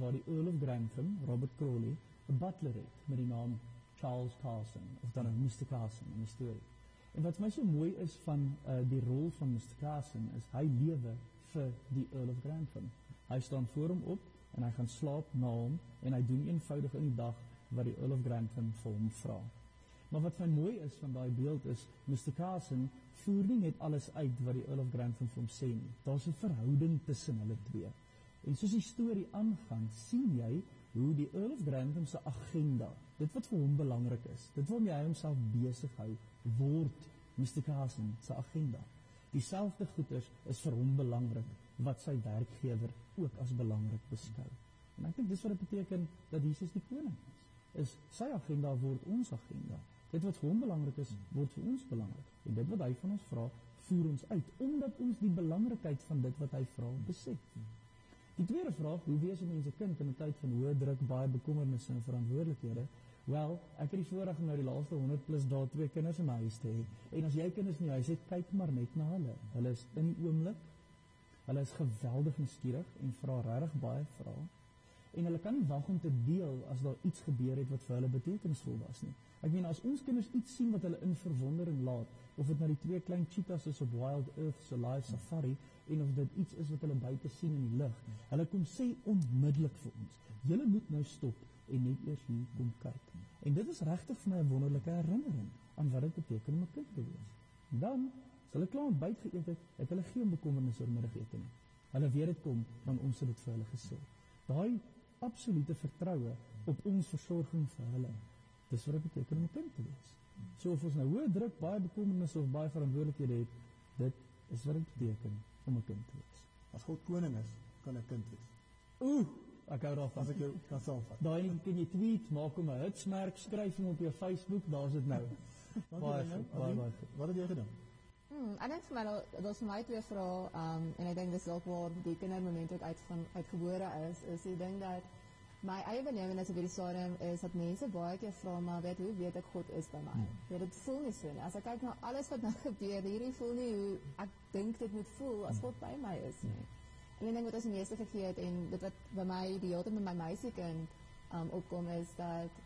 waar die Earl of Grantham, Robert Crawley, 'n butler het met die naam Charles Carson of dan 'n Mr Carson in die storie. En wat my so mooi is van uh, die rol van Mr Carson is hy lewe vir die Earl of Grantham. Hy staan voor hom op en hy gaan slaap na hom en hy doen eenvoudig in die dag wat die Earl of Grantham vir hom vra. Maar wat van mooi is van daai beeld is Mr Carson voer nie net alles uit wat die Earl of Grantham vir hom sê nie. Daar's 'n verhouding tussen hulle twee. En soos die storie aangaan, sien jy hoe die Earl of Grantham se agenda, dit wat vir hom belangrik is, dit waarmee hy homself besig hou, word Mr. Carson se agenda. Dieselfde goeders is vir hom belangrik wat sy werkgewer ook as belangrik beskou. En ek dink dis wat dit beteken dat Jesus die koning is. Is sy agenda word ons agenda. Dit wat vir hom belangrik is, word vir ons belangrik. En dit wat hy van ons vra, voer ons uit omdat ons die belangrikheid van dit wat hy vra besef. Die tweede vraag, hoe wees 'n mens 'n kind in 'n tyd van hoë druk, baie bekommernisse en verantwoordelikhede? Wel, ek het die voorreg om nou die laaste 100 plus dae twee kinders in my huis te hê. En as jy kinders in jou huis het, kyk maar net na hulle. Hulle is in oomblik. Hulle is geweldig nuuskierig en vra regtig baie vrae. En hulle kan nie wag om te deel as daar iets gebeur het wat vir hulle betekenisvol was nie. Ek meen as ons kinders iets sien wat hulle in verwondering laat, of dit nou die twee klein cheetahs is op Wild Earth se live safari, en of dit iets is wat hulle buite sien in die lig. Hulle kom sê onmiddellik vir ons: "Julle moet nou stop en net eers hier kom kyk." En dit is regtig vir my 'n wonderlike herinnering aan wat dit beteken om 'n kind te wees. Dan, as hulle klaar ontbyt geëet het, het hulle geen bekommernisse oor middagete nie. Hulle weet dit kom want ons het dit vir hulle gesê. Daai absolute vertroue op ons versorging vir hulle. Dis wat dit beteken om 'n kind te wees. So of ons nou hoë druk, baie bekommernisse of baie verantwoordelikhede het, dit is wat dit beteken om 'n kind te wees. As God koning is, kan 'n kind wees. Ooh, ek hou daarvan. As ek jou kan saamvat. Daai net kan jy tweet, maak hom 'n hitsmerk, skryf hom op jou Facebook, daar's dit nou. baie goed, baie baie. Wat het jy gedoen? Hmm, en ek vir my daar's vir my twee vrae, um en ek dink dis dalk waar die kindermoment ook uit van uitgebore is, is die ding dat my eie belewenis op hierdie stadium is dat mense baie keer vra maar weet hoe weet ek God is by my? Hmm. Ja, dit voel nie so nie. As ek kyk na alles wat nou gebeur, hierdie voel nie hoe ek dink dit moet voel as God by my is nie. En ek dink wat ons meeste vergeet en dit wat by my die hele tyd met my meisiekind um opkom is dat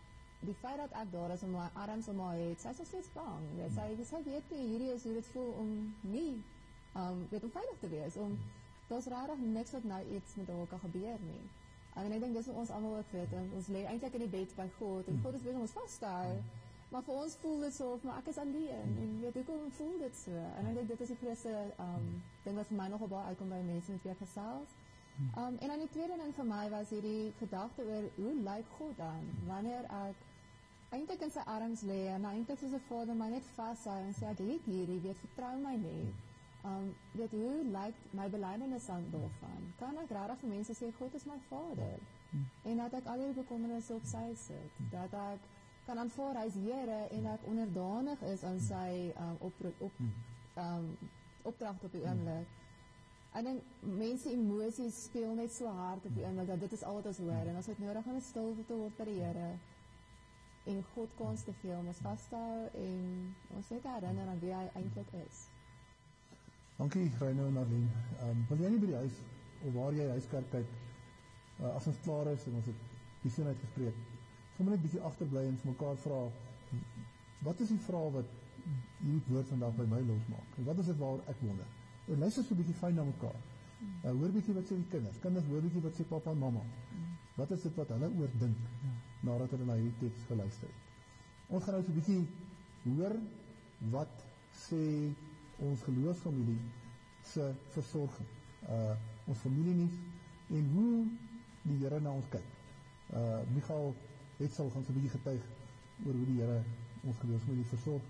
die feit dat ek daar is om my arms om haar het, sy is steeds bang. Weet, sy sy weet nie hierdie is hoe dit voel om nie um weet om veilig te wees om daar's regtig niks wat nou iets met haar kan gebeur nie. En ek dink dis ons almal ook weet. Ons lê eintlik in die bed by God en God is besig om ons vas te hou. Maar vir ons voel dit so of maar ek is alleen en weet hoekom voel dit so? En ek dink dit is die grootste um ding wat vir my nogal baie uitkom by mense met wie ek gesels. Um en dan die tweede ding vir my was hierdie gedagte oor hoe lyk God dan wanneer ek eintlik in sy arms lê en eintlik soos 'n vader my net vashou en sê ek het hierdie weet vertrou my net. Um dit hoe lyk my belydenis aan daarvan? Kan ek regtig vir mense sê God is my Vader? En dat ek al die bekommernisse op sy sit, dat ek kan aanvaar hy's Here en ek onderdanig is aan sy um op op um opdrag op die oomblik. Ek dink mense emosies speel net so hard op die oomblik dat dit is al wat ons hoor en ons het nodig om stil te word by die Here en God kans te gee om ons vas te hou en ons net herinner aan wie hy eintlik is. Dankie Reino en Arlene. Ehm um, wil jy nie by die huis of waar jy huiskerk kyk uh, as ons klaar is en ons het die sin uitgespreek. Sommige net bietjie agterbly en mekaar vra wat is die vraag wat hierdie woord vandag by my losmaak? En wat is dit waar ek wonder? En luister so 'n bietjie fyn na mekaar. Uh, hoor bietjie wat sê die kinders. Kinders hoor bietjie wat sê pappa en mamma. Wat is dit wat hulle oor dink nadat hulle na hierdie teks geluister het? Ons gaan nou so 'n bietjie hoor wat sê ons geloofsfamilie se versorging. Uh ons familie nie en hoe die Here na ons kyk. Uh Michael het sal gaan 'n bietjie getuig oor hoe die Here ons geloofsfamilie versorg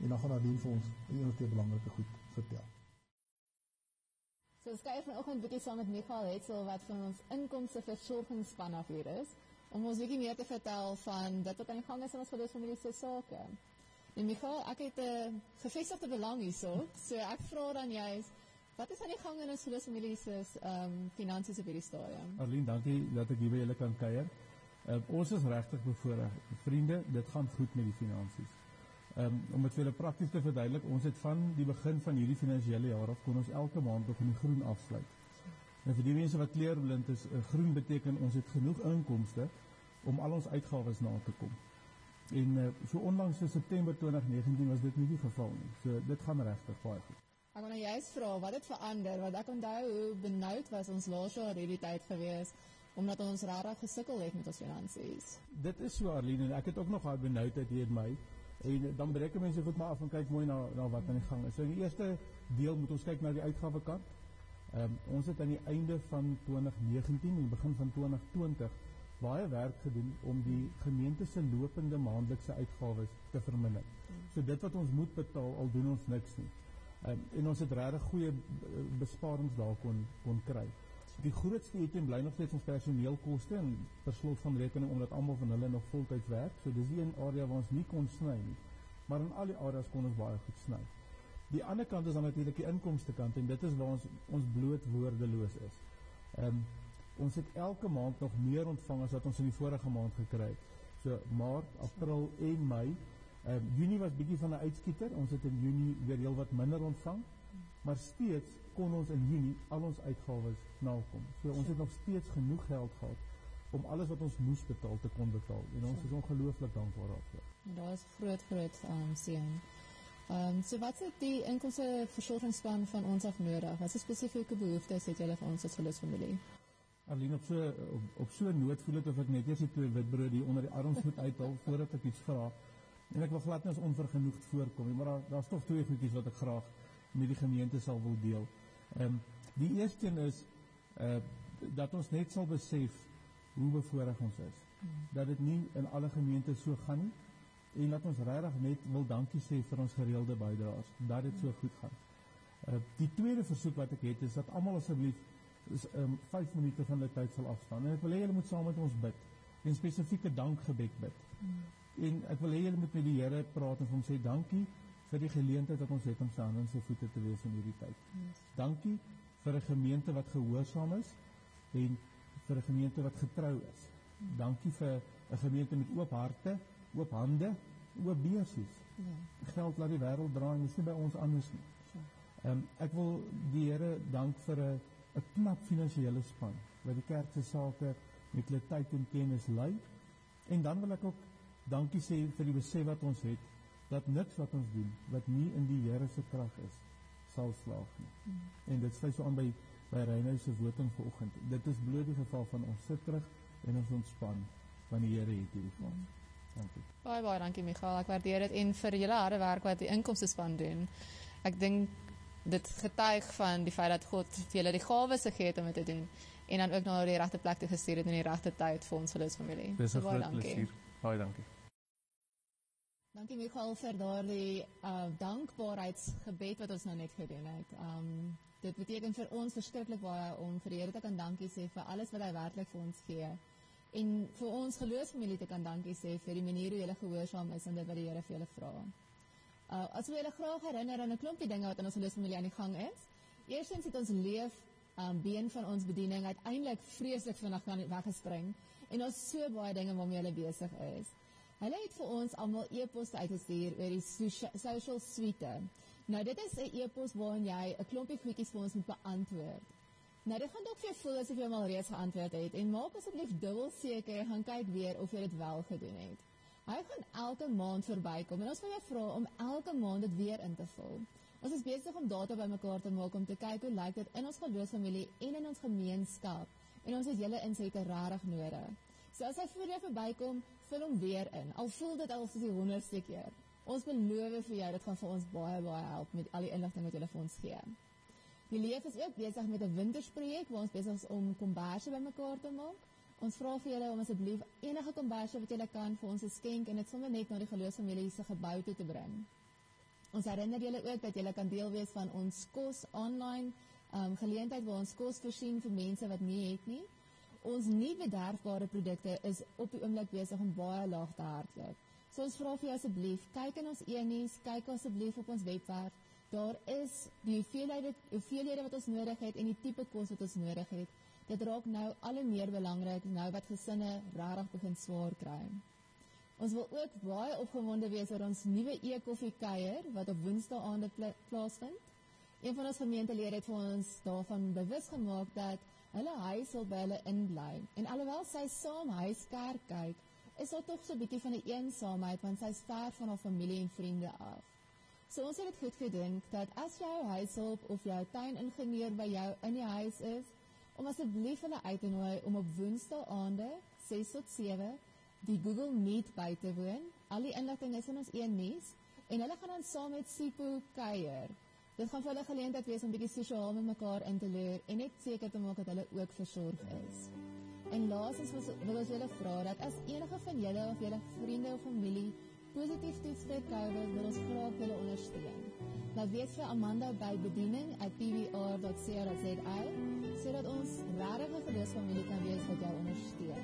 en dan gaan Nadine vir ons een of twee belangrike goed vertel. So skryf vanoggend bietjie saam met Michael Hetzel wat van ons inkomste versorgingsspan af hier is. Om ons bietjie meer te vertel van dit wat aan die gang is in ons geloofsfamilie se sake. En Michael, ek het 'n gevestigde belang hierso, so ek vra dan jy Wat is aan die gang in ons geloofsfamilie se ehm finansies op hierdie stadium? Arlene, dankie dat ek hier by julle kan kuier. Uh, ons is regtig bevoorreg. Vriende, dit gaan goed met die finansies. Um, om dit vir julle prakties te verduidelik, ons het van die begin van hierdie finansiële jaar af kon ons elke maand op in die groen afsluit. En vir die mense wat kleurblind is, uh, groen beteken ons het genoeg inkomste om al ons uitgawes na te kom. En uh, so onlangs in September 2019 was dit nie die geval nie. So dit gaan regtig baie goed. Ek wil nou juist vra wat het verander want ek onthou hoe benoud was ons laas jaar hierdie tyd gewees omdat ons regtig gesukkel het met ons finansies. Dit is so Arlene en ek het ook nog daai benoudheid hier in my. En dan breek mense goed maar af en kyk mooi na na wat aan die gang is. So die eerste deel moet ons kyk na die uitgawe kant. Ehm um, ons het aan die einde van 2019 en begin van 2020 baie werk gedoen om die gemeente se lopende maandelikse uitgawes te verminder. So dit wat ons moet betaal al doen ons niks nie. Ehm um, en ons het regtig goeie eh, besparings daar kon kon kry. Die grootste item bly nog steeds ons personeelkoste en per slot van rekening omdat almal van hulle nog voltyds werk. So dis een area waar ons nie kon sny nie. Maar in al die areas kon ons baie goed sny. Die ander kant is dan natuurlik die inkomste kant en dit is waar ons ons bloot woordeloos is. Ehm um, ons het elke maand nog meer ontvang as wat ons in die vorige maand gekry het. So Maart, April en Mei. Ehm um, Junie was bietjie van 'n uitskieter. Ons het in Junie weer heelwat minder ontvang. Maar steeds kon ons in Junie al ons uitgawes nakom. So ons het nog steeds genoeg geld gehad om alles wat ons moes betaal te kon betaal. En ons is ongelooflik dankbaar daarvoor. Daar is groot groot um, seën. Ehm um, so wat is die inkomste versorgingsplan van ons af nodig? Wat is spesifieke behoeftes het julle vir ons as geloofsfamilie? Alleen op so op, op so 'n noot voel dit of ek net eers die twee witbrood hier onder die arms moet uithaal voordat ek iets vra. En ek wil glad nie as onvergenoegd voorkom nie, maar daar daar's tog twee goedjies wat ek graag met die gemeente sal wil deel. Ehm um, die eerste een is uh dat ons net sal besef hoe bevoorreg ons is. Dat dit nie in alle gemeentes so gaan nie en dat ons regtig net wil dankie sê vir ons gereelde bydraes dat dit so goed gaan. Uh die tweede versoek wat ek het is dat almal asseblief is um 5 minute van hulle tyd sal afstaan. En ek wil hê julle moet saam met ons bid en spesifieke dankgebed bid. Mm. En ek wil hê julle moet met die Here praat en hom sê dankie vir die geleentheid wat ons het om saam in sy voete te wees in hierdie tyd. Yes. Dankie vir 'n gemeente wat gehoorsaam is en vir 'n gemeente wat getrou is. Mm. Dankie vir 'n gemeente met oop harte, oop hande, oop besies. Ja. Geld laat die wêreld draai, nie by ons anders nie. Ehm um, ek wil die Here dank vir 'n 'n knap finansiële span wat die kerk se sake met hulle tyd en kennis lei. En dan wil ek ook dankie sê vir die besef wat ons het dat niks wat ons doen wat nie in die Here se krag is sal slaag nie. Mm. En dit sluit so aan by by Reinhard se woording vanoggend. Dit is bloot die geval van ons sit terug en ons ontspan van die Here het hierdie van. Mm. Dankie. Baie baie dankie Michael. Ek waardeer dit en vir julle harde werk wat die inkomste span doen. Ek dink dit getuig van die feit dat God vir julle die gawes gegee het om dit te doen en dan ook na die regte plek te gestuur het in die regte tyd vir ons geloofsfamilie. Dis 'n groot plesier. Baie dankie. Dankie Michael vir daardie uh dankbaarheidsgebed wat ons nou net gedoen het. Um dit beteken vir ons verskriklik baie om vir die Here te kan dankie sê vir alles wat hy werklik vir ons gee en vir ons geloofsfamilie te kan dankie sê vir die manier hoe hulle gehoorsaam is aan dit wat die Here vir hulle vra. Uh, as we julle graag herinner aan 'n klompie dinge wat in ons geloofsfamilie aan die gang is. Eerstens het ons leef um, been van ons bediening uiteindelik vreeslik vinnig kan weggespring en ons so baie dinge waarmee hulle besig is. Hulle het vir ons almal e-posse uitgestuur oor die social suite. Nou dit is 'n e-pos waarin jy 'n klompie goedjies vir ons moet beantwoord. Nou dit gaan dalk vir jou voel asof jy al reeds geantwoord het en maak asseblief dubbel seker gaan kyk weer of jy dit wel gedoen het. Hy gaan elke maand verbykom en ons wil jou vra om elke maand dit weer in te vul. Ons is besig om data bymekaar te maak om te kyk hoe lyk dit in ons geloofsfamilie en in ons gemeenskap en ons het julle insette regtig nodig. So as hy voor jou verbykom, vul hom weer in. Al voel dit al soos die 100ste keer. Ons beloof vir jou dit gaan vir ons baie baie help met al die inligting wat jy vir ons gee. Die leef is ook besig met 'n wintersprojek waar ons besig is om komberse bymekaar te maak. Ons vra vir julle om asseblief enige komberse wat julle kan vir ons skenk en dit sommer net na die geloofsfamilie se gebou toe te bring. Ons herinner julle ook dat julle kan deel wees van ons kos online um, geleentheid waar ons kos voorsien vir mense wat nie het nie. ons nie bederfbare produkte is op die oomblik besig om baie laag te hardloop. So ons vra vir jou asseblief, kyk in ons e-nuus, kyk asseblief op ons webwerf. Daar is die hoeveelhede hoeveelhede wat ons nodig het en die tipe kos wat ons nodig het. Dit raak nou al hoe meer belangrik nou wat gesinne regtig begin swaar kry. Ons wil ook baie opgewonde wees oor ons nuwe e-koffie kuier wat op Woensdae aande pla plaasvind. Een van ons gemeentelede het vir ons daarvan bewus gemaak dat hulle huis sal by hulle inbly. En alhoewel sy saam huiskerk kyk, is daar tog so 'n bietjie van 'n eensaamheid want sy's ver van haar familie en vriende af. So ons het dit goed gedink dat as jou huishulp of jou tuiningenieur by jou in die huis is, om asseblief hulle uit te nooi om op Woensdae aande 6 tot 7 die Google Meet by te woon. Al die inligting is in ons e-nuus en hulle gaan dan saam met Sipho kuier. Dit gaan vir hulle geleentheid wees om bietjie sosiaal met mekaar in te leer en net seker te maak dat hulle ook versorg is. En laastens wil ons julle vra dat as enige van julle of julle vriende of familie positief toets vir COVID, wil ons graag julle ondersteun. Laat weet vir Amanda by bediening@pwr.co.za sodat ons regtig 'n geloofsfamilie kan wees wat jou ondersteun.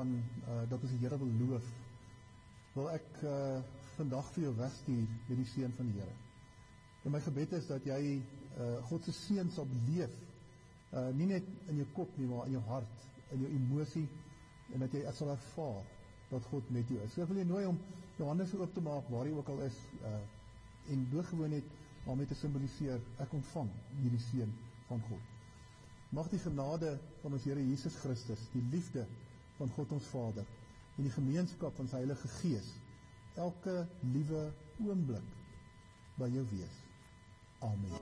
Van uh, dat ons die Here wil loof, wil ek uh, vandag vir jou wegstuur met die seën van die Here. En my gebed is dat jy uh, God se seën sal beleef, uh, nie net in jou kop nie, maar in jou hart, in jou emosie en dat jy sal ervaar dat God met jou is. So ek wil jou nooi om jou hande so oop te maak waar jy ook al is uh, en doodgewoon net daarmee te simboliseer ek ontvang hierdie seën van God. Mag die genade van ons Here Jesus Christus, die liefde van God ons Vader en die gemeenskap van sy Heilige Gees elke liewe oomblik by jou wees. Amen.